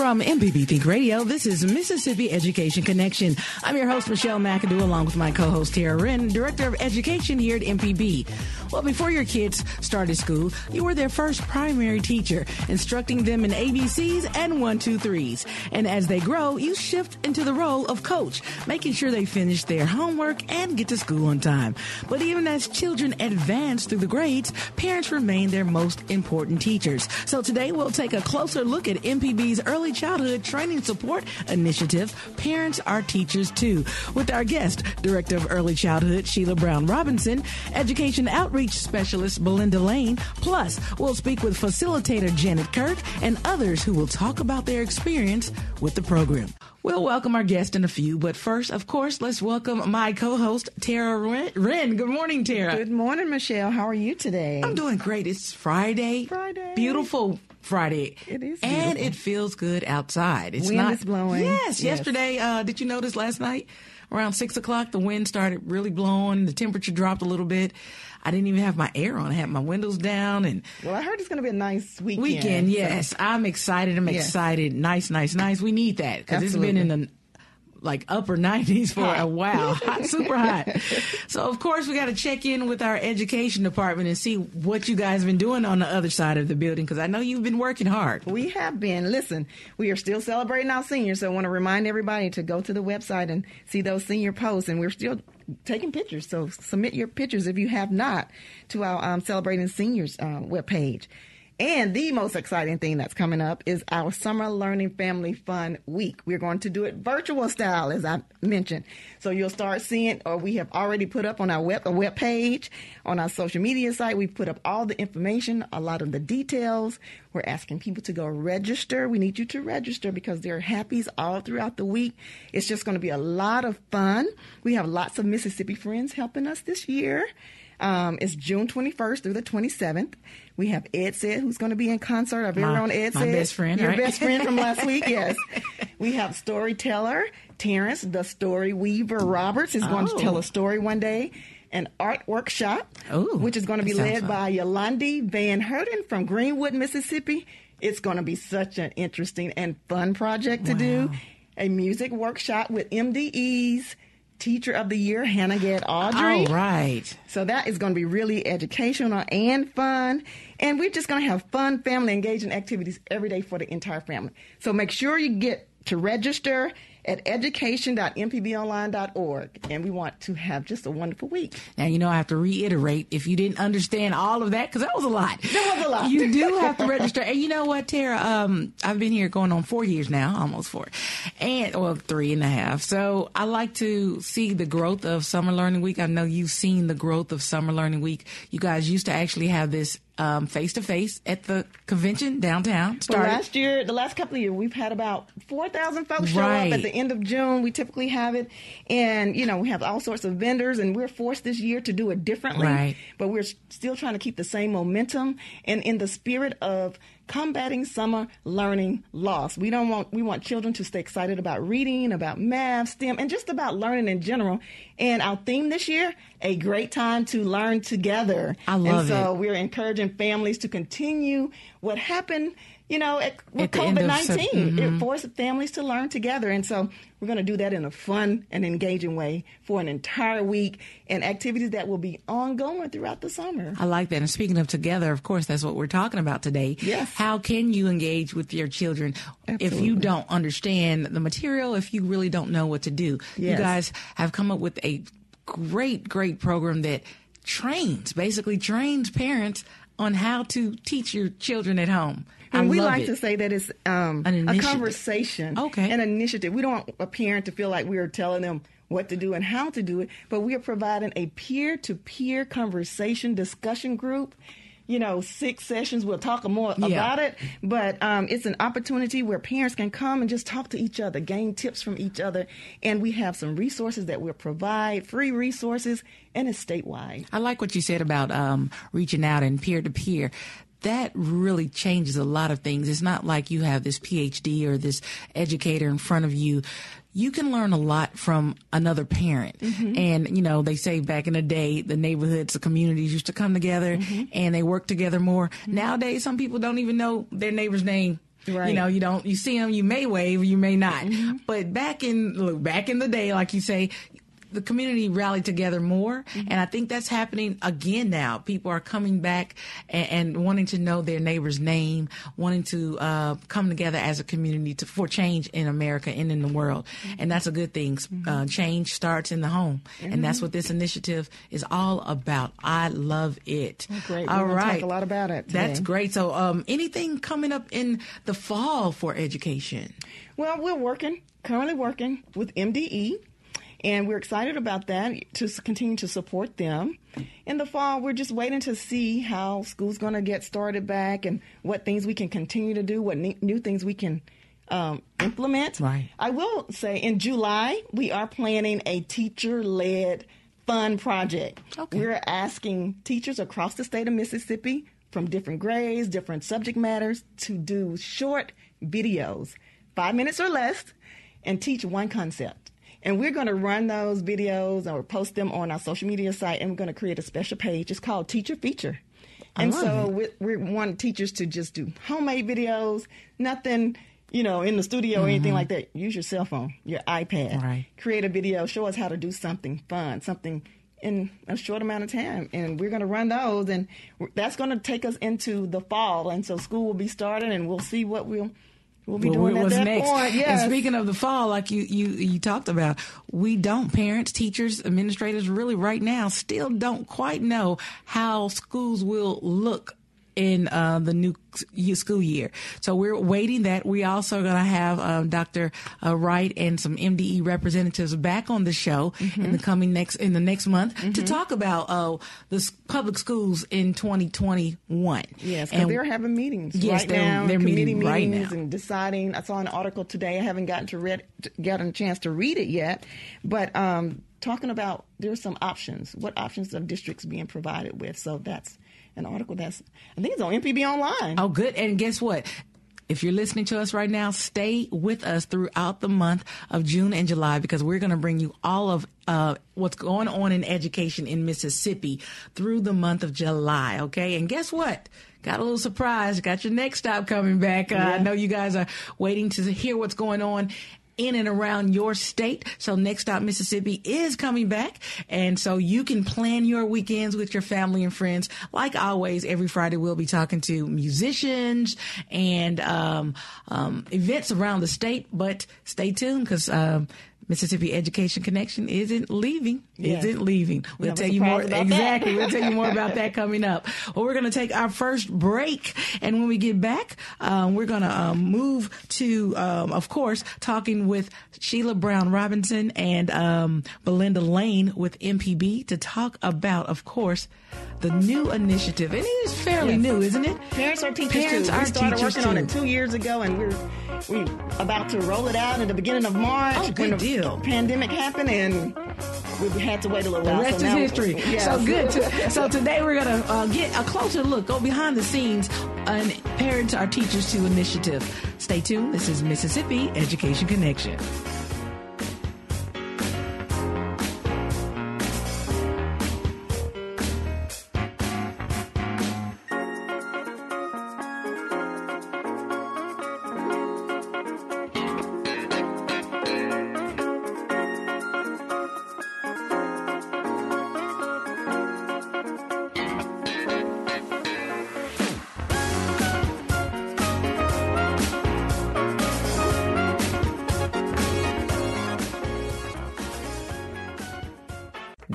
From MPB Think Radio, this is Mississippi Education Connection. I'm your host, Michelle McAdoo, along with my co-host, Tara Wren, Director of Education here at MPB. Well, before your kids started school, you were their first primary teacher, instructing them in ABCs and one, two, threes. And as they grow, you shift into the role of coach, making sure they finish their homework and get to school on time. But even as children advance through the grades, parents remain their most important teachers. So today we'll take a closer look at MPB's early childhood training support initiative, Parents Are Teachers Too, with our guest, Director of Early Childhood, Sheila Brown Robinson, Education Outreach Specialist, Belinda Lane. Plus, we'll speak with facilitator Janet Kirk and others who will talk about their experience with the program. We'll welcome our guest in a few, but first, of course, let's welcome my co-host, Tara Wren. Good morning, Tara. Good morning, Michelle. How are you today? I'm doing great. It's Friday. Friday. Beautiful Friday. It is And it feels good outside. It's Wind not is blowing. Yes. Yes. Yesterday, uh, did you notice last night around six o'clock the wind started really blowing, the temperature dropped a little bit. I didn't even have my air on. I had my windows down and Well, I heard it's going to be a nice weekend. weekend. so- Yes. I'm excited. I'm Yes. excited. Nice, nice, nice. We need that because it's been in Absolutely. Like upper 90s for a while. Hot, super hot. So, of course, we got to check in with our education department and see what you guys have been doing on the other side of the building because I know you've been working hard. We have been. Listen, we are still celebrating our seniors, so I want to remind everybody to go to the website and see those senior posts. And we're still taking pictures, so submit your pictures if you have not to our um, Celebrating Seniors uh, webpage. And the most exciting thing that's coming up is our Summer Learning Family Fun Week. We're going to do it virtual style, as I mentioned. So you'll start seeing, or we have already put up on our web web page, on our social media site. We've put up all the information, a lot of the details. We're asking people to go register. We need you to register because there are happies all throughout the week. It's just going to be a lot of fun. We have lots of Mississippi friends helping us this year. Um, it's June 21st through the 27th. We have Ed Said, who's going to be in concert. Our very My- own Ed my Said. best friend, Your right? best friend from last week, yes. We have storyteller Terrence, the story weaver Roberts, is going to Oh. tell a story one day. An art workshop, Ooh, which is going to be led fun. by Yolandi Van Herden from Greenwood, Mississippi. It's going to be such an interesting and fun project to do. A music workshop with MDE's Teacher of the Year, Hannah Gad Audrey. All right. So that is going to be really educational and fun. And we're just going to have fun, family engaging activities every day for the entire family. So make sure you get to register at education.mpbonline.org. And we want to have just a wonderful week. Now, you know, I have to reiterate if you didn't understand all of that, because that was a lot. That was a lot. You do have to register. And you know what, Tara? Um, I've been here going on four years now, almost four, and, well, three and a half. So I like to see the growth of Summer Learning Week. I know you've seen the growth of Summer Learning Week. You guys used to actually have this face to face at the convention downtown. Well, last year, the last couple of years, we've had about 4,000 folks show up at the end of June. We typically have it. And, you know, we have all sorts of vendors, and we're forced this year to do it differently. Right. But we're still trying to keep the same momentum and in the spirit of combating summer learning loss. We don't want we want children to stay excited about reading, about math, STEM, and just about learning in general. And our theme this year, a great time to learn together. I love and so it. we're encouraging families to continue what happened, you know, at, with At the end COVID of Sep- 19. It mm-hmm. forced families to learn together. And so we're going to do that in a fun and engaging way for an entire week and activities that will be ongoing throughout the summer. I like that. And speaking of together, of course, that's what we're talking about today. Yes. How can you engage with your children if you don't understand the material, if you really don't know what to do? Yes. You guys have come up with a great, great program that trains, basically trains parents on how to teach your children at home. I And we love like it. to say that it's um, a conversation, Okay. an initiative. We don't want a parent to feel like we are telling them what to do and how to do it, but we are providing a peer-to-peer conversation discussion group. You know, six sessions. We'll talk more Yeah. about it, but um, it's an opportunity where parents can come and just talk to each other, gain tips from each other, and we have some resources that we'll provide, free resources, and it's statewide. I like what you said about um, reaching out and peer to peer. that really changes a lot of things. It's not like you have this PhD or this educator in front of you. You can learn a lot from another parent. Mm-hmm. And, you know, they say back in the day, the neighborhoods, the communities used to come together mm-hmm. and they work together more. Mm-hmm. Nowadays, some people don't even know their neighbor's name Right. You know, you don't you see them, you may wave, you may not. Mm-hmm. But back in look, back in the day, like you say, the community rallied together more. Mm-hmm. And I think that's happening again now. People are coming back and, and wanting to know their neighbor's name, wanting to uh, come together as a community to, for change in America and in the world. Mm-hmm. And that's a good thing. Mm-hmm. Uh, change starts in the home. And that's mm-hmm. what this initiative is all about. I love it. Great. All right. Talk a lot about it. Today. That's great. So, um, anything coming up in the fall for education? Well, we're working, currently working with MDE and we're excited about that to continue to support them. In the fall, we're just waiting to see how school's going to get started back and what things we can continue to do, what new things we can um, implement. Right. I will say in July, we are planning a teacher led fun project. Okay. We're asking teachers across the state of Mississippi from different grades, different subject matters to do short videos, five minutes or less, and teach one concept. And we're going to run those videos or post them on our social media site, and we're going to create a special page. It's called Teacher Feature. And so we, we want teachers to just do homemade videos, nothing, you know, in the studio mm-hmm. or anything mm-hmm. like that. Use your cell phone, your iPad. Right. Create a video, show us how to do something fun, something in a short amount of time. And we're going to run those, and that's going to take us into the fall. And so school will be starting, and we'll see what we'll We'll be well, doing what's next. Point, yes. And speaking of the fall, like you, you, you talked about, we don't, parents, teachers, administrators, really right now still don't quite know how schools will look in uh, the new school year. So we're waiting that. We also going to have um, Dr. Uh, Wright and some MDE representatives back on the show mm-hmm. in the coming next in the next month mm-hmm. to talk about uh, the public schools in 2021. Yes, and they're having meetings yes, right they're, now. They're meeting meetings right now. and deciding. I saw an article today. I haven't gotten to read, gotten a chance to read it yet, but. Um, talking about there are some options. What options are districts being provided with? So that's an article that's I think it's on MPB Online. Oh, good. And guess what? If you're listening to us right now, stay with us throughout the month of June and July because we're going to bring you all of uh, what's going on in education in Mississippi through the month of July. Okay. And guess what? Got a little surprise. Got your next stop coming back. Uh, yeah. I know you guys are waiting to hear what's going on in and around your state. So Next Stop Mississippi is coming back. And so you can plan your weekends with your family and friends. Like always, every Friday we'll be talking to musicians and um, um, events around the state. But stay tuned because um, Mississippi Education Connection isn't leaving. Yes. Isn't leaving. We'll tell you more. Exactly. we'll tell you more about that coming up. Well, we're going to take our first break. And when we get back, um, we're going to um, move to, um, of course, talking with Sheila Brown Robinson and um, Belinda Lane with MPB to talk about, of course, the new initiative. And it is fairly yes. new, isn't it? Parents are teachers Parents too. Are we started working too. on it two years ago, and we're we about to roll it out in the beginning of March. Oh, good deal. Pandemic happened, and we had to wait a little while. The rest so is history. Yes. So good. so today we're going to uh, get a closer look, go behind the scenes on Parents Are Teachers Too initiative. Stay tuned. This is Mississippi Education Connection.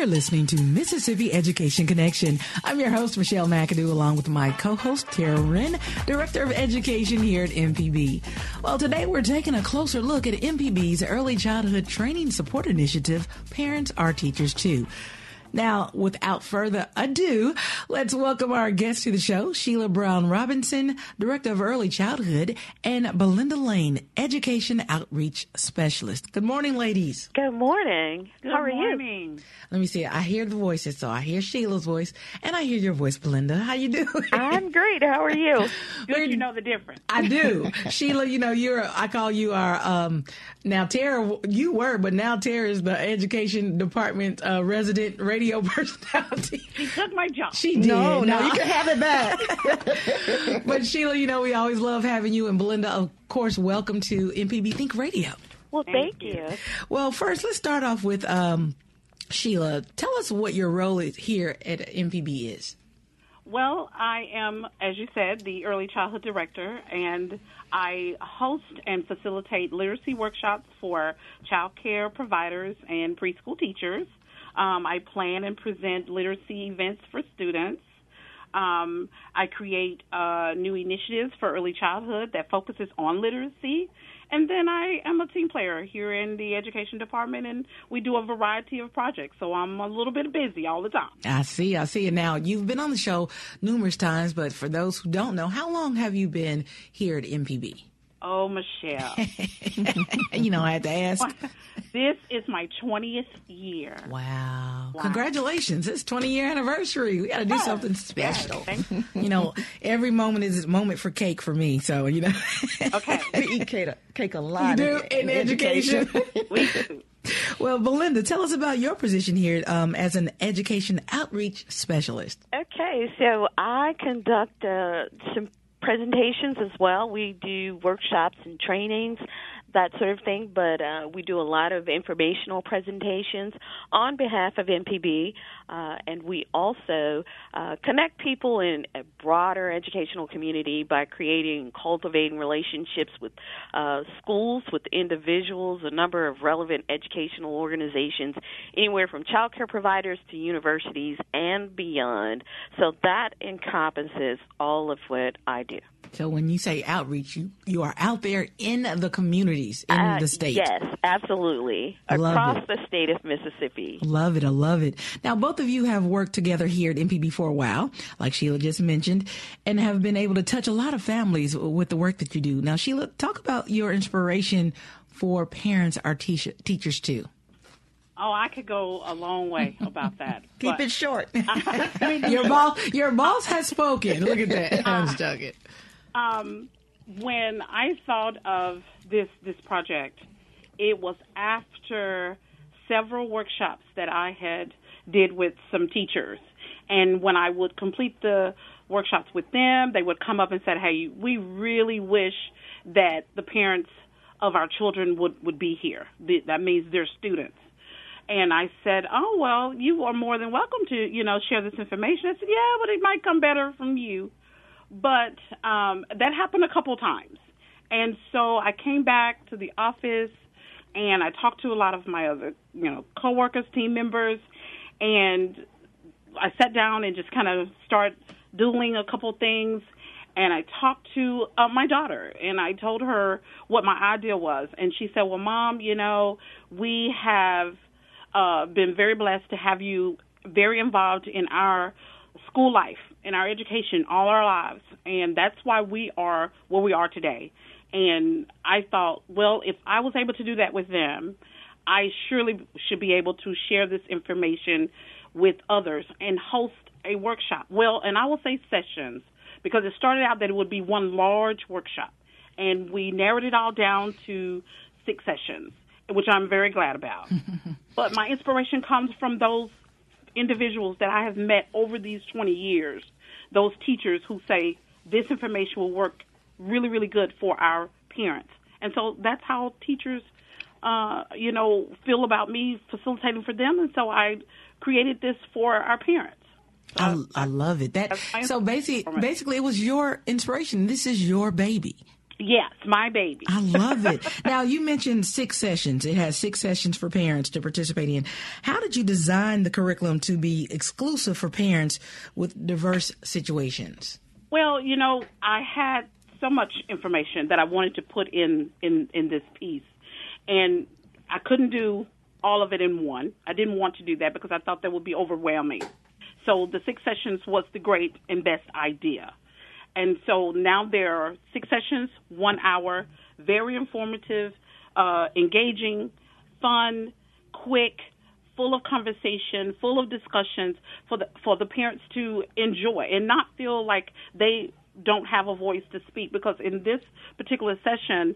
You're listening to Mississippi Education Connection. I'm your host, Michelle McAdoo, along with my co-host, Tara Wren, Director of Education here at MPB. Well, today we're taking a closer look at MPB's Early Childhood Training Support Initiative, Parents Are Teachers Too. Now, without further ado, let's welcome our guest to the show, Sheila Brown Robinson, Director of Early Childhood, and Belinda Lane, Education Outreach Specialist. Good morning, ladies. Good morning. Good How are morning. you? Let me see. I hear the voices, so I hear Sheila's voice, and I hear your voice, Belinda. How you doing? I'm great. How are you? Good, you know the difference. I do. Sheila, you know, you're, I call you our, um, now Tara, you were, but now Tara is the education department, uh, resident radio personality. She took my job. She did. No, no, you can have it back. but Sheila, you know, we always love having you. And Belinda, of course, welcome to MPB Think Radio. Well, Thank thank, you. Well, first, let's start off with um, Sheila. Tell us what your role is here at MPB is. Well, I am, as you said, the early childhood director, and I host and facilitate literacy workshops for child care providers and preschool teachers. Um, I plan and present literacy events for students. Um, I create uh, new initiatives for early childhood that focuses on literacy. And then I am a team player here in the education department, and we do a variety of projects. So I'm a little bit busy all the time. I see. I see. Now you've been on the show numerous times, but for those who don't know, how long have you been here at MPB? Oh, Michelle. you know, I had to ask. this is my 20th year. Wow. Congratulations. It's 20 year anniversary. We got to do something special. Thank you. You know, every moment is a moment for cake for me. So, you know. Okay. we eat cake, cake a lot. You do in education. We do. well, Belinda, tell us about your position here um, as an education outreach specialist. Okay, so I conduct uh, some presentations as well. We do workshops and trainings, that sort of thing, but uh, we do a lot of informational presentations on behalf of MPB, uh, and we also uh, connect people in a broader educational community by creating, and cultivating relationships with uh, schools, with individuals, a number of relevant educational organizations, anywhere from child care providers to universities and beyond. So that encompasses all of what I do. So, when you say outreach, you, you are out there in the communities in Uh, the state. Yes, absolutely. I love Across it. the state of Mississippi. Love it. I love it. Now, both of you have worked together here at MPB for a while, like Sheila just mentioned, and have been able to touch a lot of families with the work that you do. Now, Sheila, talk about your inspiration for parents are teach- teachers too. Oh, I could go a long way about that. Keep it short. Your boss, your boss has spoken. Look at that. I'm just joking. Um, when I thought of this this project, it was after several workshops that I had did with some teachers, and when I would complete the workshops with them, they would come up and said, "Hey, we really wish that the parents of our children would would be here. That means they're students." And I said, "Oh well, you are more than welcome to, you know, share this information." I said, "Yeah, but it might come better from you." But um, that happened a couple times, and so I came back to the office and I talked to a lot of my other, you know, coworkers, team members, and I sat down and just kind of start doing a couple things. And I talked to uh, my daughter, and I told her what my idea was, and she said, "Well, mom, you know, we have." uh, been very blessed to have you very involved in our school life, in our education, all our lives, and that's why we are where we are today. And I thought, well, if I was able to do that with them, I surely should be able to share this information with others and host a workshop. Well, and I will say sessions because it started out that it would be one large workshop, and we narrowed it all down to six sessions, which I'm very glad about. but my inspiration comes from those individuals that I have met over these 20 years, those teachers who say this information will work really, really good for our parents. And so that's how teachers, uh, you know, feel about me facilitating for them. And so I created this for our parents. I, I love it. That so basically, basically, it was your inspiration. This is your baby. Yes, my baby. I love it. now, you mentioned six sessions. It has six sessions for parents to participate in. How did you design the curriculum to be exclusive for parents with diverse situations? Well, you know, I had so much information that I wanted to put in in in this piece, and I couldn't do all of it in one. I didn't want to do that because I thought that would be overwhelming. So the six sessions was the great and best idea. And so now there are six sessions, one hour, very informative, uh, engaging, fun, quick, full of conversation, full of discussions for the for the parents to enjoy and not feel like they don't have a voice to speak. Because in this particular session,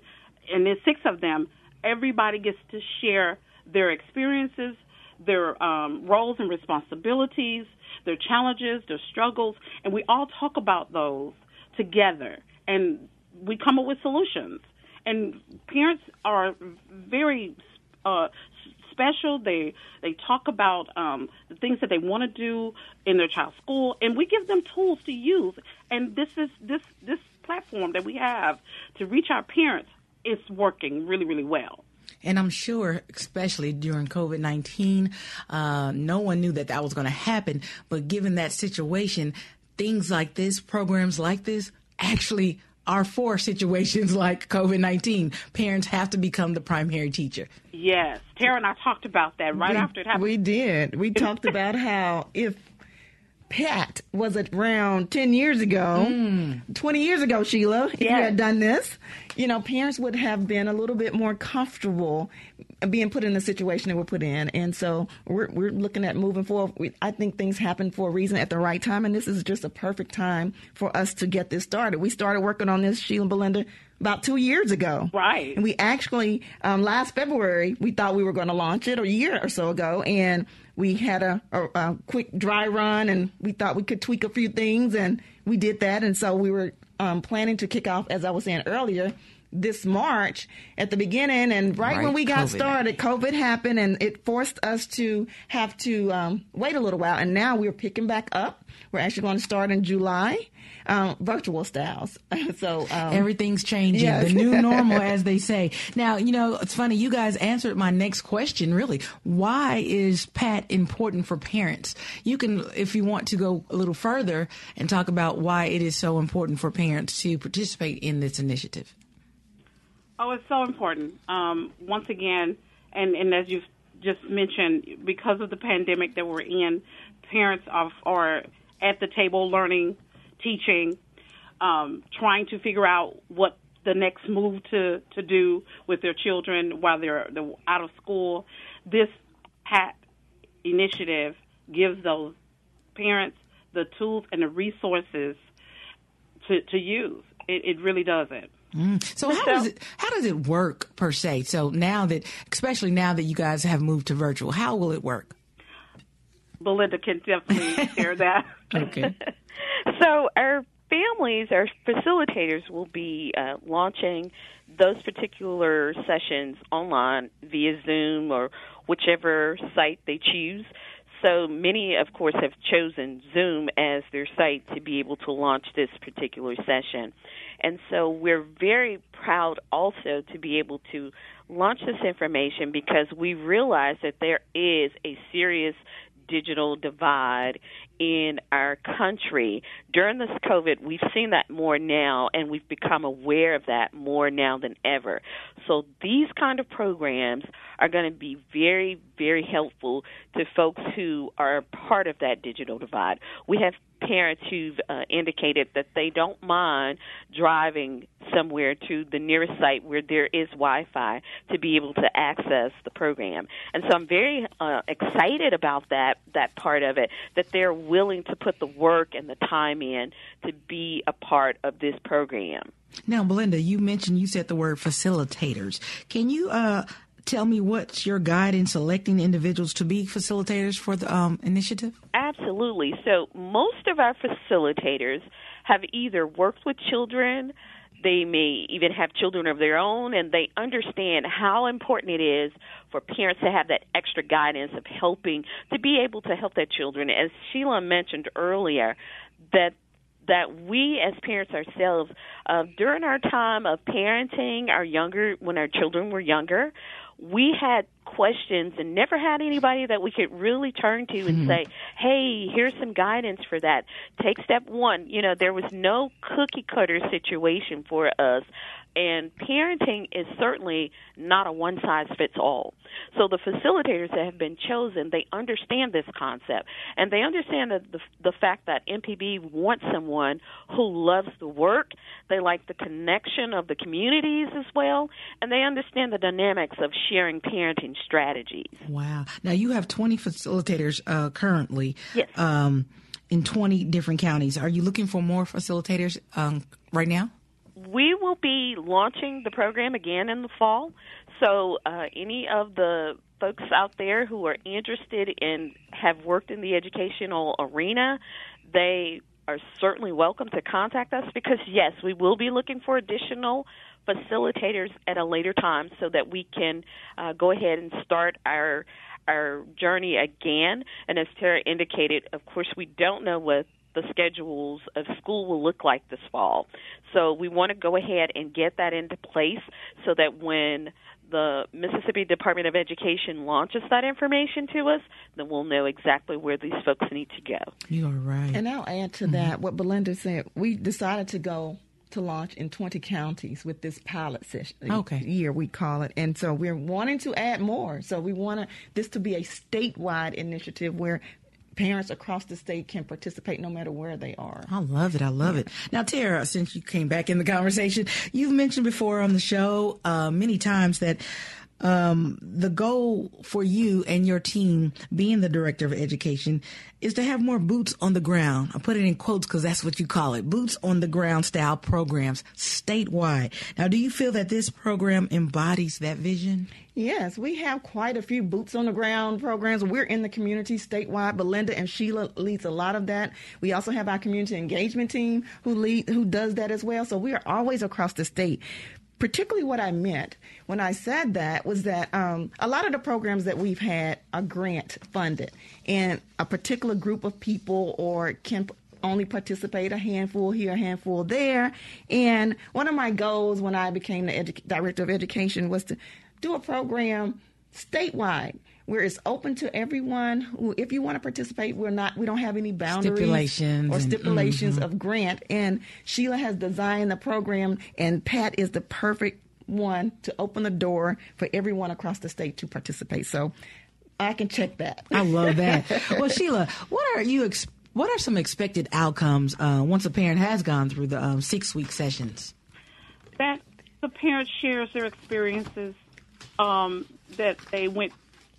and there's six of them, everybody gets to share their experiences, their um, roles and responsibilities, their challenges, their struggles, and we all talk about those together and we come up with solutions. And parents are very uh, special. They they talk about um, the things that they want to do in their child's school, and we give them tools to use. And this is this this platform that we have to reach our parents is working really really well. And I'm sure, especially during COVID 19, uh, no one knew that that was going to happen. But given that situation, things like this, programs like this, actually are for situations like COVID 19. Parents have to become the primary teacher. Yes. Tara and I talked about that right we, after it happened. We did. We talked about how if Pat was around 10 years ago, mm. 20 years ago, Sheila, if yes. you had done this, you know, parents would have been a little bit more comfortable being put in the situation they were put in. And so we're, we're looking at moving forward. We, I think things happen for a reason at the right time. And this is just a perfect time for us to get this started. We started working on this, Sheila and Belinda, about two years ago. Right. And we actually, um, last February, we thought we were going to launch it a year or so ago. And we had a, a, a, quick dry run and we thought we could tweak a few things and we did that. And so we were um, planning to kick off, as I was saying earlier, this March at the beginning. And right, right when we got COVID started, COVID happened and it forced us to have to um, wait a little while. And now we're picking back up. We're actually going to start in July um, virtual styles. so um, everything's changing. Yes. The new normal, as they say. Now, you know, it's funny. You guys answered my next question. Really, why is PAT important for parents? You can, if you want to go a little further and talk about why it is so important for parents to participate in this initiative. Oh, it's so important. Um, once again, and, and as you've just mentioned, because of the pandemic that we're in, parents are, are at the table learning teaching, um, trying to figure out what the next move to, to do with their children while they're, they're out of school. This PAT initiative gives those parents the tools and the resources to, to use. It, it really does it. Mm. So how does it how does it work per se? So now that especially now that you guys have moved to virtual, how will it work? Belinda can definitely share that. okay. So our families, our facilitators will be uh, launching those particular sessions online via Zoom or whichever site they choose. So many, of course, have chosen Zoom as their site to be able to launch this particular session. And so we're very proud also to be able to launch this information because we realize that there is a serious digital divide in our country. During this COVID, we've seen that more now, and we've become aware of that more now than ever. So these kind of programs are going to be very, very helpful to folks who are part of that digital divide. We have parents who've uh, indicated that they don't mind driving somewhere to the nearest site where there is Wi-Fi to be able to access the program. And so I'm very uh, excited about that that part of it that they're willing to put the work and the time in to be a part of this program. Now, Belinda, you mentioned you said the word facilitators. Can you uh, tell me what's your guide in selecting individuals to be facilitators for the um, initiative? Absolutely. So, most of our facilitators have either worked with children, they may even have children of their own, and they understand how important it is for parents to have that extra guidance of helping to be able to help their children. As Sheila mentioned earlier, that that we as parents ourselves, uh, during our time of parenting, our younger, when our children were younger, we had questions and never had anybody that we could really turn to and mm-hmm. say, "Hey, here's some guidance for that. Take step 1." You know, there was no cookie cutter situation for us and parenting is certainly not a one size fits all. So the facilitators that have been chosen, they understand this concept and they understand the, the, the fact that MPB wants someone who loves the work, they like the connection of the communities as well, and they understand the dynamics of sharing parenting strategies. Wow. Now you have 20 facilitators uh, currently. Yes. Um, in 20 different counties. Are you looking for more facilitators um, right now? We will be launching the program again in the fall. So, uh, any of the folks out there who are interested in have worked in the educational arena, they are certainly welcome to contact us because yes, we will be looking for additional facilitators at a later time so that we can uh, go ahead and start our our journey again. And as Tara indicated, of course, we don't know what the schedules of school will look like this fall. So we want to go ahead and get that into place so that when the Mississippi Department of Education launches that information to us, then we'll know exactly where these folks need to go. You are right. And I'll add to mm-hmm. that what Belinda said. We decided to go to launch in 20 counties with this pilot session okay. year we call it and so we're wanting to add more so we want this to be a statewide initiative where parents across the state can participate no matter where they are. I love it. I love it. Now, Tara, since you came back in the conversation, you've mentioned before on the show uh, many times that um, the goal for you and your team, being the director of education, is to have more boots on the ground. I put it in quotes because that's what you call it boots on the ground style programs statewide. Now, do you feel that this program embodies that vision? Yes, we have quite a few boots on the ground programs. We're in the community statewide. Belinda and Sheila leads a lot of that. We also have our community engagement team who lead who does that as well. So we are always across the state particularly what I meant when I said that was that um, a lot of the programs that we've had are grant funded, and a particular group of people or can only participate a handful here, a handful there. And one of my goals when I became the edu- director of education was to do a program statewide where it's open to everyone who if you want to participate we're not we don't have any boundaries stipulations or stipulations and, mm-hmm. of grant. And sheila has designed the program and pat is the perfect one to open the door for everyone across the state to participate. So i can check that. I love that. Well sheila what are you ex- what are some expected outcomes uh, once a parent has gone through the um, six week sessions? That the parent shares their experiences um, that they went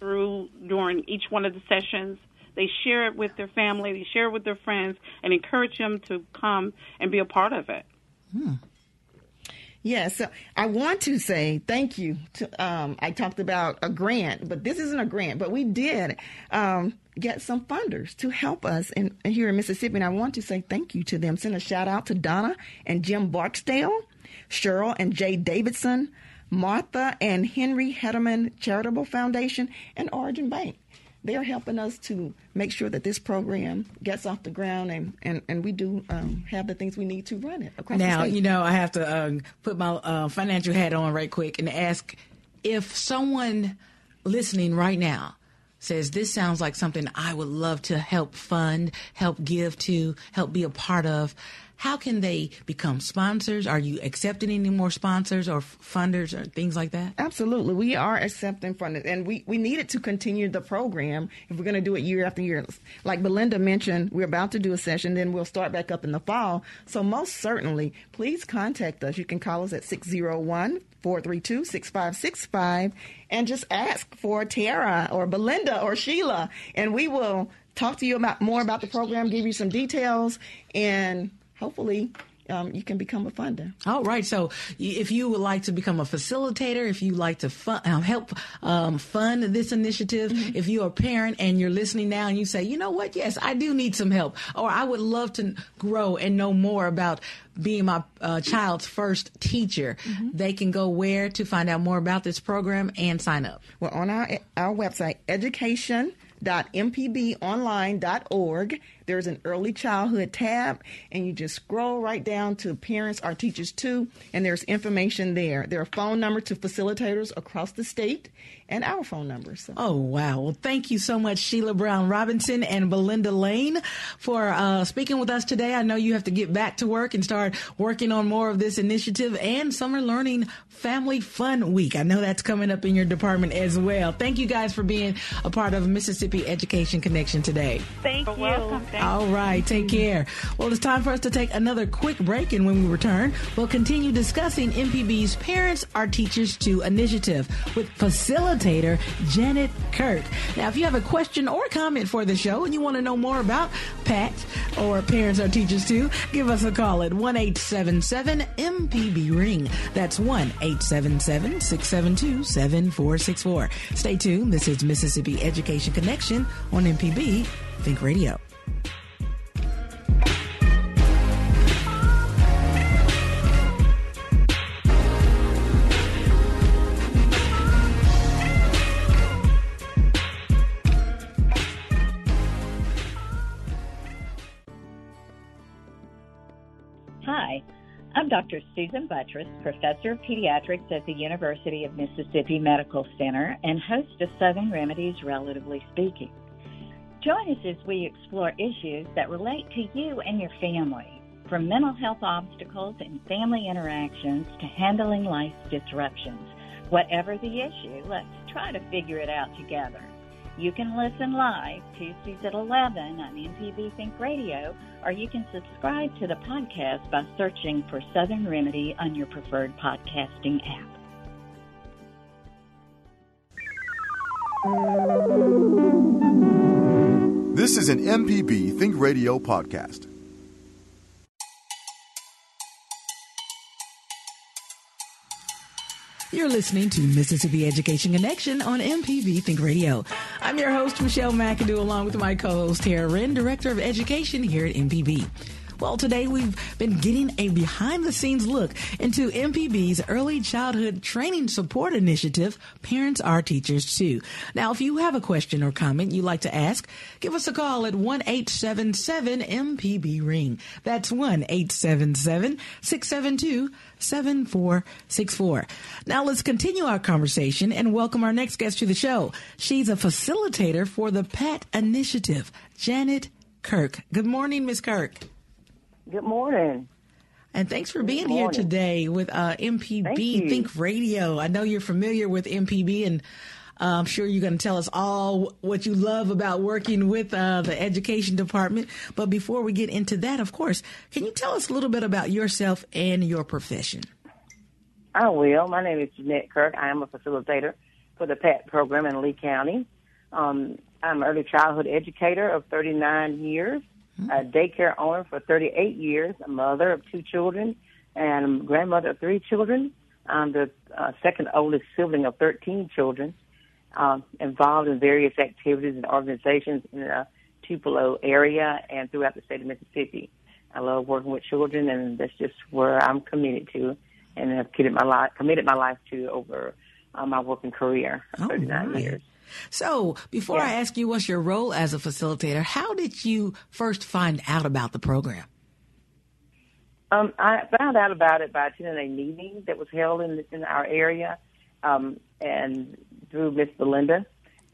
through during each one of the sessions. They share it with their family, they share it with their friends, and encourage them to come and be a part of it. Hmm. Yeah, so I want to say thank you. To, um, I talked about a grant, but this isn't a grant, but we did um, get some funders to help us in, here in Mississippi, and I want to say thank you to them. Send a shout out to Donna and Jim Barksdale, Cheryl and Jay Davidson, Martha and Henry Hederman Charitable Foundation, and Origin Bank. They're helping us to make sure that this program gets off the ground and, and, and we do um, have the things we need to run it across now, you know, I have to uh, put my uh, financial hat on right quick and ask if someone listening right now says this sounds like something I would love to help fund, help give to, help be a part of how can they become sponsors? Are you accepting any more sponsors or funders or things like that? Absolutely. We are accepting funders, and we, we needed to continue the program if we're going to do it year after year. Like Belinda mentioned, we're about to do a session, then we'll start back up in the fall. So, most certainly, please contact us. You can call us at 601 432 6565 and just ask for Tara or Belinda or Sheila, and we will talk to you about more about the program, give you some details, and hopefully um, you can become a funder. All right. So if you would like to become a facilitator, if you like to fun, um, help um, fund this initiative, mm-hmm. if you're a parent and you're listening now and you say, you know what, yes, I do need some help, or I would love to grow and know more about being my uh, child's first teacher, mm-hmm. they can go where to find out more about this program and sign up? Well, on our our website, education.mpbonline.org there's an early childhood tab, and you just scroll right down to parents or teachers too, and there's information there. There are phone numbers to facilitators across the state and our phone numbers. So. Oh, wow. Well, thank you so much, Sheila Brown Robinson and Belinda Lane, for uh, speaking with us today. I know you have to get back to work and start working on more of this initiative and Summer Learning Family Fun Week. I know that's coming up in your department as well. Thank you guys for being a part of Mississippi Education Connection today. Thank You're you. welcome. All right, take care. Well, it's time for us to take another quick break, and when we return, we'll continue discussing MPB's Parents Are Teachers Too initiative with facilitator Janet Kirk. Now, if you have a question or comment for the show and you want to know more about PAT or Parents Are Teachers Too, give us a call at 1 877 MPB Ring. That's 1 877 672 7464. Stay tuned. This is Mississippi Education Connection on MPB Think Radio. Hi, I'm Dr. Susan Buttross, Professor of Pediatrics at the University of Mississippi Medical Center and host of Southern Remedies Relatively Speaking. Join us as we explore issues that relate to you and your family, from mental health obstacles and family interactions to handling life disruptions. Whatever the issue, let's try to figure it out together. You can listen live Tuesdays at 11 on MPB Think Radio, or you can subscribe to the podcast by searching for Southern Remedy on your preferred podcasting app. This is an MPB Think Radio podcast. You're listening to Mississippi Education Connection on MPB Think Radio. I'm your host, Michelle McAdoo, along with my co-host, Tara Wren, Director of Education here at MPB. Well, today we've been getting a behind the scenes look into MPB's early childhood training support initiative, Parents Are Teachers Too. Now, if you have a question or comment you'd like to ask, give us a call at 1 877 MPB Ring. That's 1 877 672 7464. Now let's continue our conversation and welcome our next guest to the show. She's a facilitator for the PAT initiative, Janet Kirk. Good morning, Miss Kirk. Good morning. And thanks for being here today with uh, MPB Think Radio. I know you're familiar with MPB, and uh, I'm sure you're going to tell us all what you love about working with uh, the education department. But before we get into that, of course, can you tell us a little bit about yourself and your profession? I will. My name is Jeanette Kirk. I am a facilitator for the PAT program in Lee County. Um, I'm an early childhood educator of 39 years, a daycare owner for 38 years, a mother of two children, and a grandmother of three children. I'm the uh, second oldest sibling of 13 children, um, involved in various activities and organizations in the Tupelo area and throughout the state of Mississippi. I love working with children, and that's just where I'm committed to, and have committed my life committed my life to over uh, my working career, All 39 right. years. So, before I ask you what's your role as a facilitator, how did you first find out about the program? Um, I found out about it by attending a meeting that was held in in our area, um, and through Miss Belinda,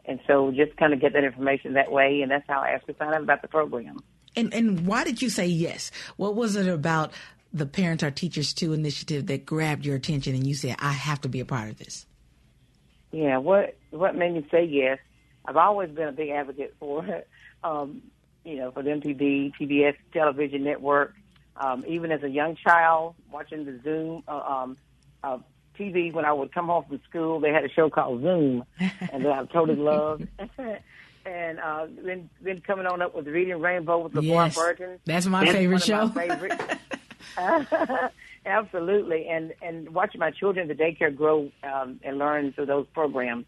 and so just kind of get that information that way, and that's how I actually found out about the program. And and why did you say yes? What was it about the Parents Are Teachers Too initiative that grabbed your attention and you said, I have to be a part of this? Yeah, what what made me say yes? I've always been a big advocate for, um, you know, for the MPB, PBS television network. Um, even as a young child, watching the Zoom uh, um, uh, TV when I would come home from school, they had a show called Zoom, and that I totally loved. and uh, then then coming on up with Reading Rainbow with LeVar Yes, Burton. that's my That's favorite show. my favorites. Absolutely, and and watching my children at the daycare grow um, and learn through those programs.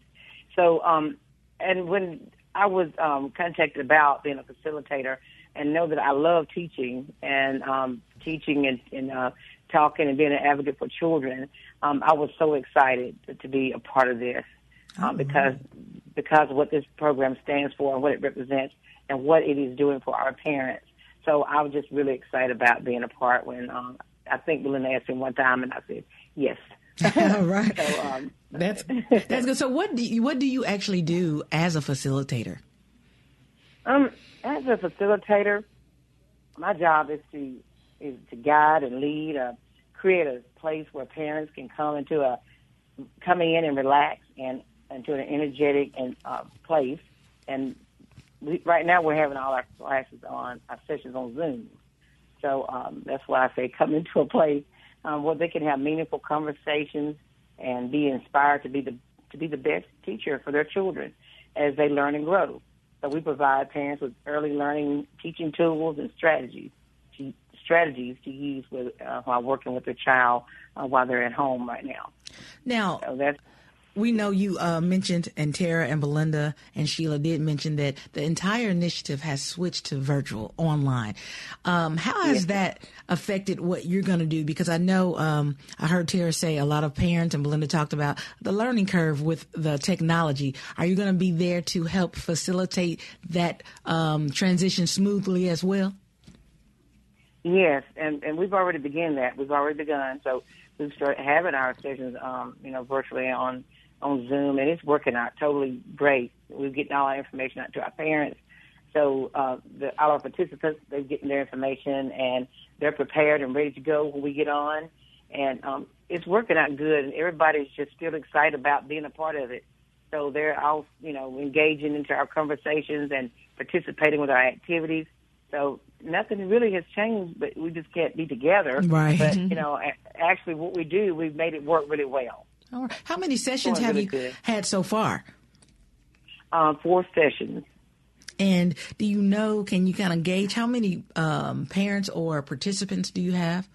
So, um, and when I was um, contacted about being a facilitator, and know that I love teaching and um, teaching and, and uh, talking and being an advocate for children, um, I was so excited to, to be a part of this um, because because of what this program stands for and what it represents and what it is doing for our parents. So I was just really excited about being a part when um, I think Belinda asked me one time, and I said yes. All right. So, um, that's that's good. So what do you, what do you actually do as a facilitator? Um, as a facilitator, my job is to is to guide and lead, uh, create a place where parents can come into a come in and relax and into an energetic and uh, place. And we, right now, we're having all our classes on our sessions on Zoom. So um, that's why I say come into a place um, where they can have meaningful conversations and be inspired to be the to be the best teacher for their children as they learn and grow. So we provide parents with early learning teaching tools and strategies to, strategies to use with uh, while working with their child uh, while they're at home right now. Now, so that's we know you uh, mentioned, and Tara and Belinda and Sheila did mention that the entire initiative has switched to virtual online. Um, how has yes. that affected what you're going to do? Because I know um, I heard Tara say a lot of parents and Belinda talked about the learning curve with the technology. Are you going to be there to help facilitate that um, transition smoothly as well? Yes, and, and we've already begun that. We've already begun. So we've started having our sessions, um, you know, virtually on on Zoom, and it's working out totally great. We're getting all our information out to our parents. So uh, the, all our participants, they're getting their information, and they're prepared and ready to go when we get on. And um, it's working out good, and everybody's just still excited about being a part of it. So they're all, you know, engaging into our conversations and participating with our activities. So nothing really has changed, but we just can't be together. Right. But you know, actually, what we do, we've made it work really well. How many sessions have you good. had so far? Uh, four sessions. And do you know, can you kind of gauge how many um, parents or participants do you have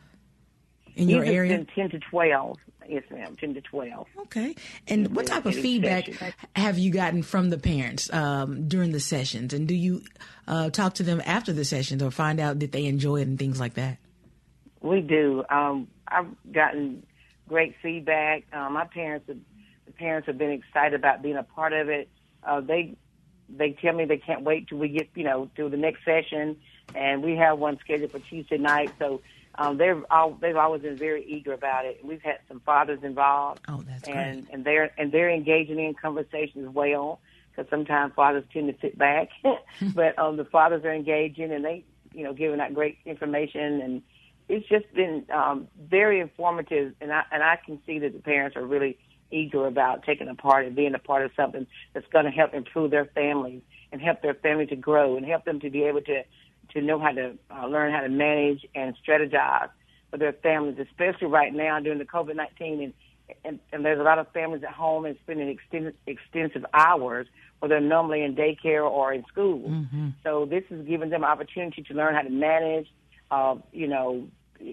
in your area? 10 to 12. Yes, ma'am, 10 to 12. Okay. And what type of feedback session. have you gotten from the parents um, during the sessions? And do you uh, talk to them after the sessions or find out that they enjoy it and things like that? We do. Um, I've gotten great feedback. Um, my parents, the parents have been excited about being a part of it. Uh, they they tell me they can't wait till we get you know to the next session, and we have one scheduled for Tuesday night. So um, they're all, they've always been very eager about it. We've had some fathers involved, oh, that's and great. and they're and they're engaging in conversations as well. Because sometimes fathers tend to sit back, but um, the fathers are engaging and they you know giving out great information and it's just been um, very informative, and I and I can see that the parents are really eager about taking a part and being a part of something that's going to help improve their families and help their family to grow and help them to be able to to know how to uh, learn how to manage and strategize for their families, especially right now during the COVID nineteen and, and and there's a lot of families at home and spending extended, extensive hours where they're normally in daycare or in school. Mm-hmm. So this is giving them opportunity to learn how to manage, uh, you know,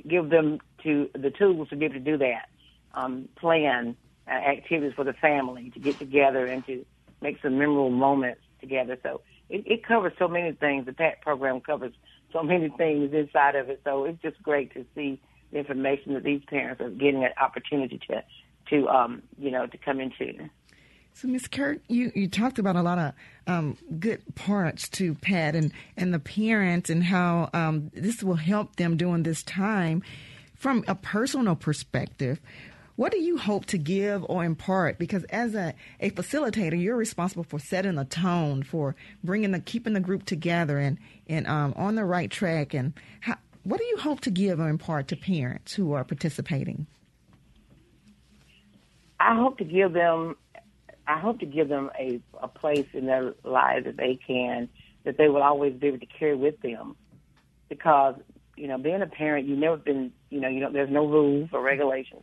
give them to the tools to be able to do that. Um, plan uh, activities for the family to get together and to make some memorable moments together. So it, it covers so many things. The PAT program covers so many things inside of it. So it's just great to see the information that these parents are getting an opportunity to, to um, you know, to come into. So, Ms. Kirk, you, you talked about a lot of um, good parts to Pat and, and the parents and how um, this will help them during this time. From a personal perspective, what do you hope to give or impart? Because as a, a facilitator, you're responsible for setting the tone, for bringing the keeping the group together and and um, on the right track. And how, what do you hope to give or impart to parents who are participating? I hope to give them I hope to give them a, a place in their lives that they can, that they will always be able to carry with them. Because, you know, being a parent, you've never been, you know, you know, there's no rules or regulations.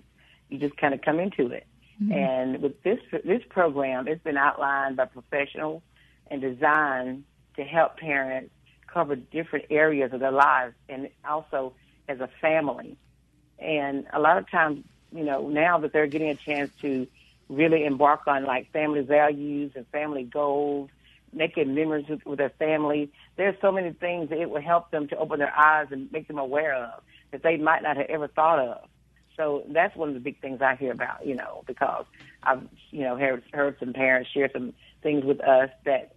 You just kind of come into it. Mm-hmm. And with this, this program, it's been outlined by professionals and designed to help parents cover different areas of their lives and also as a family. And a lot of times, you know, now that they're getting a chance to really embark on like family values and family goals, making memories with, with their family. There's so many things that it will help them to open their eyes and make them aware of that they might not have ever thought of. So that's one of the big things I hear about, you know, because I've, you know, heard, heard some parents share some things with us that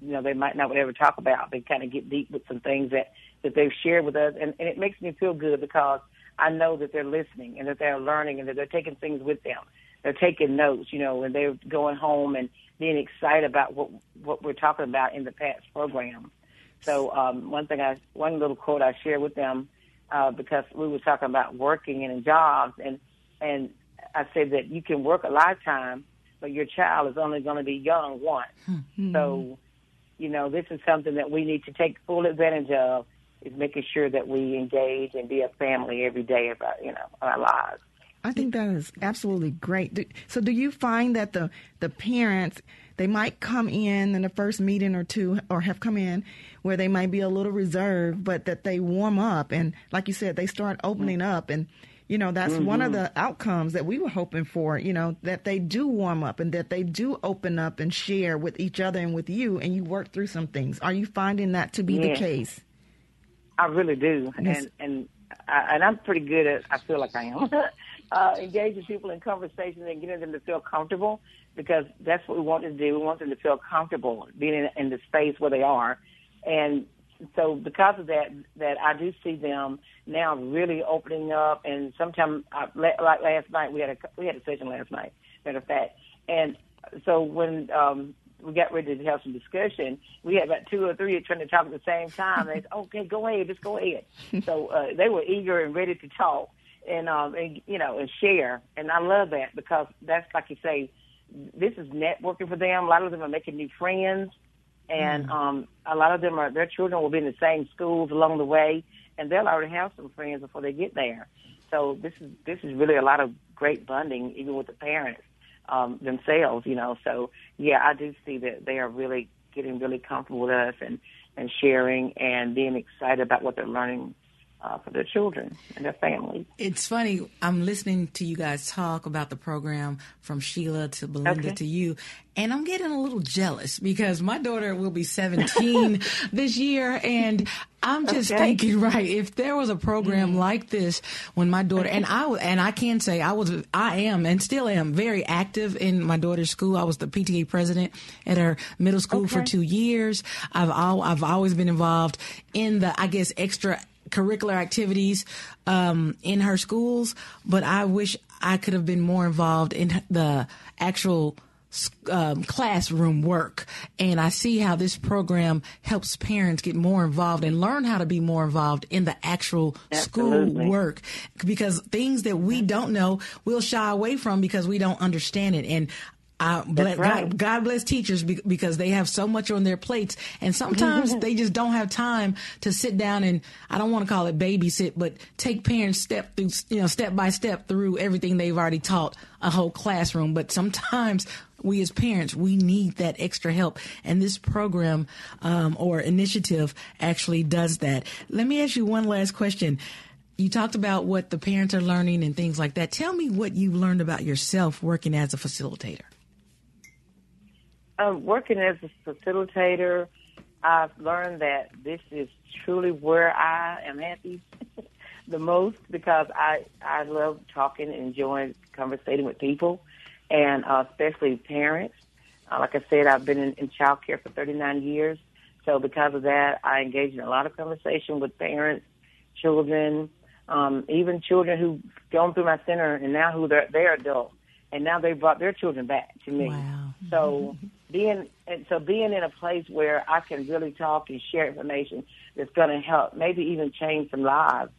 you know they might not ever talk about. They kind of get deep with some things that that they've shared with us, and, and it makes me feel good because I know that they're listening and that they're learning and that they're taking things with them. They're taking notes, you know, and they're going home and being excited about what what we're talking about in the PATS program. So um, one thing I one little quote I shared with them uh, because we were talking about working and jobs and and I said that you can work a lifetime, but your child is only going to be young once. Mm-hmm. So, you know, this is something that we need to take full advantage of is making sure that we engage and be a family every day of our, you know, our lives. I think that is absolutely great. So, do you find that the the parents they might come in in the first meeting or two, or have come in where they might be a little reserved, but that they warm up and, like you said, they start opening up and. You know, that's mm-hmm. one of the outcomes that we were hoping for, you know, that they do warm up and that they do open up and share with each other and with you and you work through some things. Are you finding that to be yeah. the case? I really do. Yes. And and I, and I'm pretty good at I feel like I am. uh, engaging people in conversations and getting them to feel comfortable because that's what we want to do. We want them to feel comfortable being in, in the space where they are. And so because of that, that I do see them now really opening up. And sometimes, like last night, we had a we had a session last night. Matter of fact, and so when um, we got ready to have some discussion, we had about two or three trying to talk at the same time. They said, "Okay, go ahead, just go ahead." so uh, they were eager and ready to talk and um and you know and share. And I love that because that's like you say this is networking for them. A lot of them are making new friends. And mm. um a lot of them are their children will be in the same schools along the way and they'll already have some friends before they get there. So this is this is really a lot of great bonding even with the parents um themselves you know. So yeah I do see that they are really getting really comfortable with us and and sharing and being excited about what they're learning uh, for their children and their families. It's funny. I'm listening to you guys talk about the program from Sheila to Belinda okay. to you, and I'm getting a little jealous because my daughter will be 17 this year, and I'm just okay. thinking, right? If there was a program mm like this when my daughter and I and I can say I was, I am, and still am very active in my daughter's school. I was the PTA president at her middle school okay. for two years. I've all, I've always been involved in the, I guess, extra curricular activities um, in her schools, but I wish I could have been more involved in the actual um, classroom work. And I see how this program helps parents get more involved and learn how to be more involved in the actual Absolutely. school work. Because things that we don't know, we'll shy away from because we don't understand it. And I, bless, right. God, God, bless teachers because they have so much on their plates, and sometimes they just don't have time to sit down and I don't want to call it babysit, but take parents step through, you know, step by step through everything they've already taught a whole classroom. But sometimes we as parents we need that extra help, and this program um, or initiative actually does that. Let me ask you one last question you talked about what the parents are learning and things like that. Tell me what you've learned about yourself working as a facilitator. Um, working as a facilitator, I've learned that this is truly where I am happy the most because I I love talking and enjoying conversating with people, and uh, especially parents. Uh, like I said, I've been in, in child care for 39 years, so because of that, I engage in a lot of conversation with parents, children, um, even children who've gone through my center and now who they're, they're adults, and now they brought their children back to me. Wow. So being and so being in a place where I can really talk and share information that's going to help, maybe even change some lives.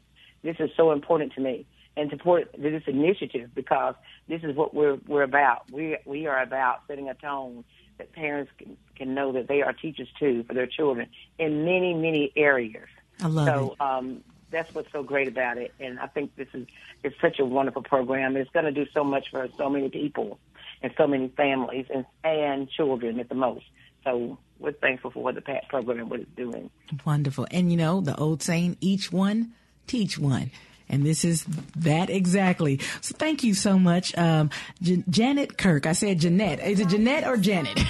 This is so important to me and support this initiative because this is what we're we're about. We we are about setting a tone that parents can, can know that they are teachers too for their children in many many areas. I love so, it. Um, that's what's so great about it, and I think this is it's such a wonderful program. It's going to do so much for so many people and so many families and, and children at the most. So we're thankful for what the PAT program is doing. Wonderful. And you know, the old saying, each one, teach one. And this is that exactly. So thank you so much. Um, J- Janet Kirk. I said Jeanette. Is it Jeanette or Janet?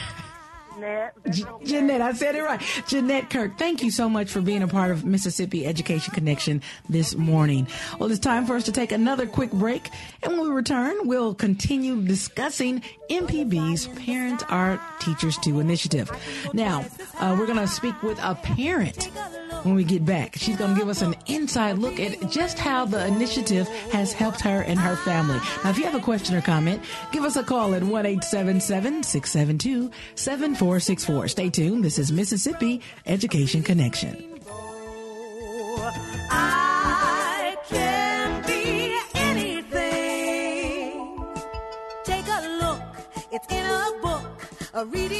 Jeanette. Jeanette, I said it right. Jeanette Kirk, thank you so much for being a part of Mississippi Education Connection this morning. Well, it's time for us to take another quick break. And when we return, we'll continue discussing MPB's Parents Are Teachers Too initiative. Now, uh, we're going to speak with a parent when we get back. She's going to give us an inside look at just how the initiative has helped her and her family. Now, if you have a question or comment, give us a call at 1 877 672 7464. Stay tuned. This is Mississippi Education Connection. I can be anything. Take a look, it's in a book, a reading.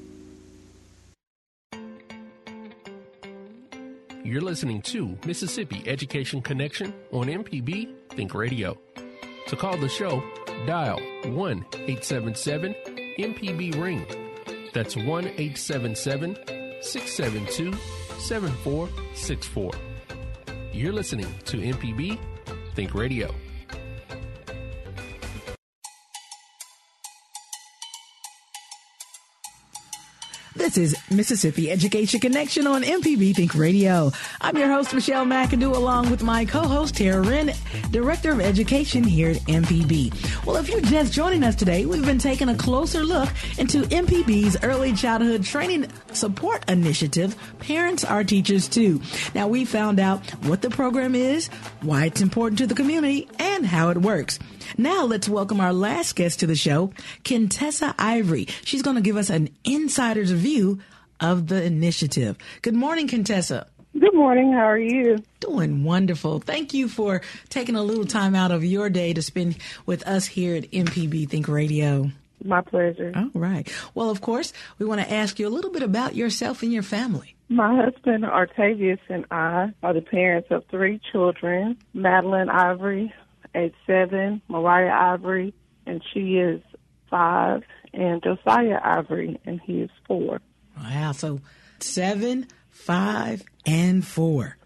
You're listening to Mississippi Education Connection on MPB Think Radio. To call the show, dial 1 877 MPB Ring. That's 1 877 672 7464. You're listening to MPB Think Radio. This is Mississippi Education Connection on MPB Think Radio. I'm your host, Michelle McAdoo, along with my co-host, Tara Wren, Director of Education here at MPB. Well, if you're just joining us today, we've been taking a closer look into MPB's Early Childhood Training Support Initiative, Parents Are Teachers Too. Now, we found out what the program is, why it's important to the community, and how it works. Now let's welcome our last guest to the show, Kentessa Ivory. She's going to give us an insider's view of the initiative. Good morning, Contessa. Good morning. How are you? Doing wonderful. Thank you for taking a little time out of your day to spend with us here at MPB Think Radio. My pleasure. All right. Well, of course, we want to ask you a little bit about yourself and your family. My husband, Artavius, and I are the parents of three children Madeline Ivory, age seven, Mariah Ivory, and she is five, and Josiah Ivory, and he is four. Wow. So seven, five, and four.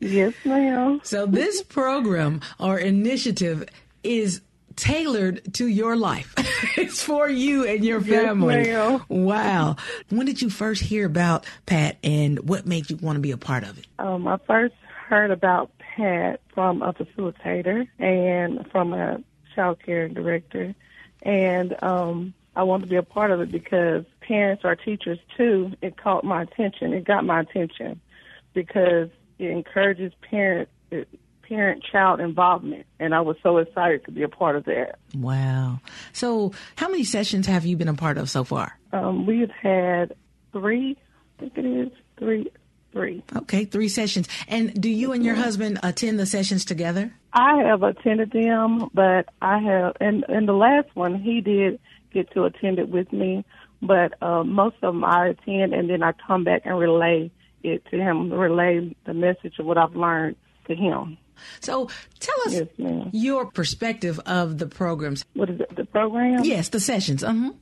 Yes, ma'am. So this program or initiative is tailored to your life. it's for you and your Yes, family. ma'am. wow. When did you first hear about Pat and what made you want to be a part of it? Um, I first heard about Pat from a facilitator and from a child care director, and um, I wanted to be a part of it because parents are teachers too. It caught my attention. It got my attention because it encourages parent parent child involvement, and I was so excited to be a part of that. Wow. So how many sessions have you been a part of so far? Um, we've had three, I think it is three, three. Okay, three sessions. And do you and your husband attend the sessions together? I have attended them, but I have, and in the last one, he did get to attend it with me, but uh, most of them I attend, and then I come back and relay it to him, relay the message of what I've learned to him. So tell us Yes, your perspective of the programs. What is it, the program? Yes, the sessions. Uh-huh.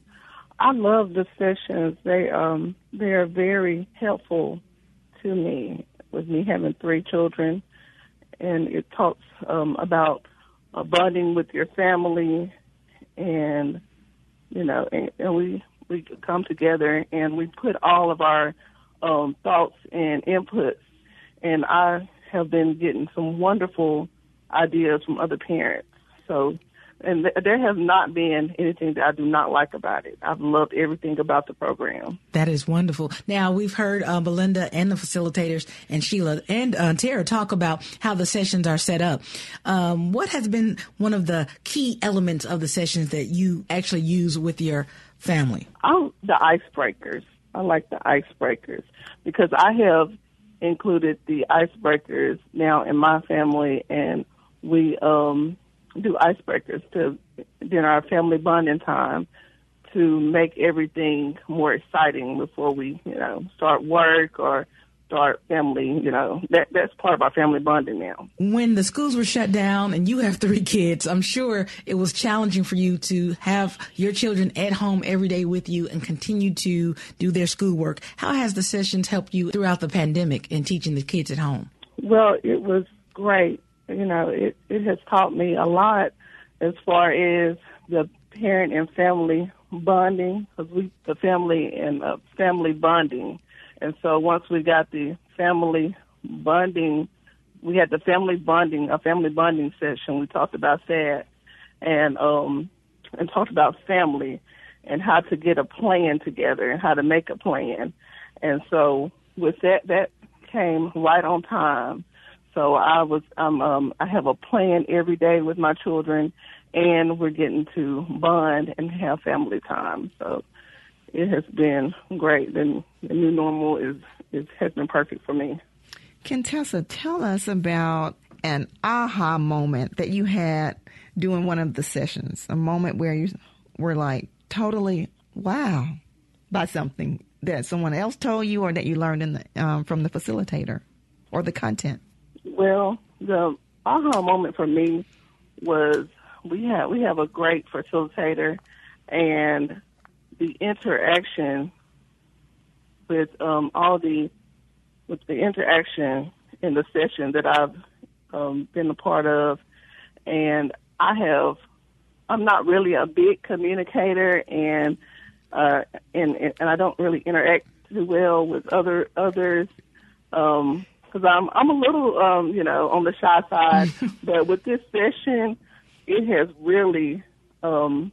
I love the sessions. They um they are very helpful to me with me having three children, and it talks um, about bonding with your family, and you know, and, and we we come together and we put all of our um, thoughts and inputs, and I have been getting some wonderful ideas from other parents. So and th- there has not been anything that I do not like about it. I've loved everything about the program. That is wonderful. Now we've heard uh, Belinda and the facilitators and Sheila and uh, Tara talk about how the sessions are set up. Um, what has been one of the key elements of the sessions that you actually use with your family? Oh, the icebreakers. I like the icebreakers because I have included the icebreakers now in my family, and we um do icebreakers to during our family bonding time to make everything more exciting before we, you know, start work or start family, you know, that that's part of our family bonding now. When the schools were shut down and you have three kids, I'm sure it was challenging for you to have your children at home every day with you and continue to do their schoolwork. How has the sessions helped you throughout the pandemic in teaching the kids at home? Well, it was great. You know, it, it has taught me a lot as far as the parent and family bonding, because we, the family and uh, family bonding and so once we got the family bonding, we had the family bonding, a family bonding session. We talked about that and, um, and talked about family and how to get a plan together and how to make a plan. And so with that, that came right on time. So I was, um, um, I have a plan every day with my children and we're getting to bond and have family time. So it has been great. And the new normal is, is has been perfect for me. Contessa, tell us about an aha moment that you had doing one of the sessions. A moment where you were like totally wow by something that someone else told you or that you learned the, um, from the facilitator or the content. Well, the aha moment for me was we have we have a great facilitator and the interaction with um, all the with the interaction in the session that I've um, been a part of, and I have. I'm not really a big communicator, and uh, and and I don't really interact too well with other others because I'm I'm a little um, you know on the shy side. but with this session, it has really um,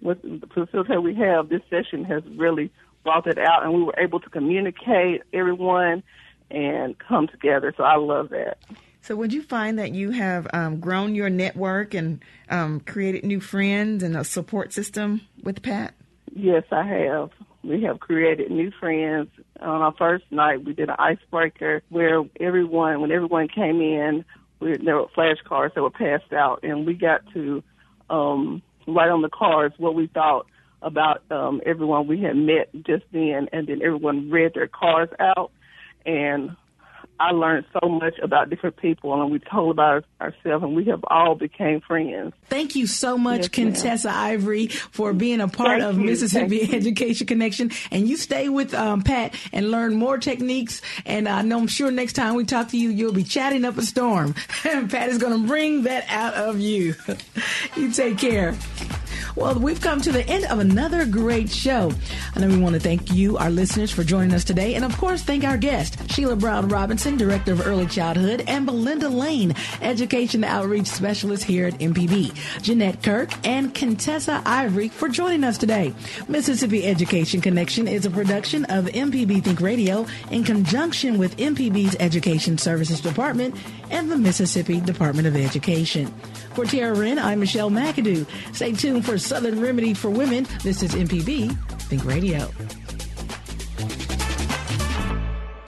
with the facilitator we have, this session has really brought it out, and we were able to communicate everyone and come together. So I love that. So, would you find that you have um, grown your network and um, created new friends and a support system with Pat? Yes, I have. We have created new friends. On our first night, we did an icebreaker where everyone, when everyone came in, we, there were flashcards that were passed out, and we got to um, write on the cards what we thought about um, everyone we had met just then, and then everyone read their cards out, and I learned so much about different people, and we told about ourselves, and we have all became friends. Thank you so much, yes, Contessa ma'am. Ivory, for being a part Thank of you. Mississippi Thank Education Connection. And you stay with um, Pat and learn more techniques. And I know I'm sure next time we talk to you, you'll be chatting up a storm. Pat is going to bring that out of you. you take care. Well, we've come to the end of another great show. And we want to thank you, our listeners, for joining us today. And of course, thank our guest, Sheila Brown Robinson, Director of Early Childhood, and Belinda Lane, Education Outreach Specialist here at MPB. Jeanette Kirk and Contessa Ivory for joining us today. Mississippi Education Connection is a production of MPB Think Radio in conjunction with MPB's Education Services Department and the Mississippi Department of Education. For Wren, I'm Michelle McAdoo. Stay tuned for Southern Remedy for Women. This is MPB Think Radio.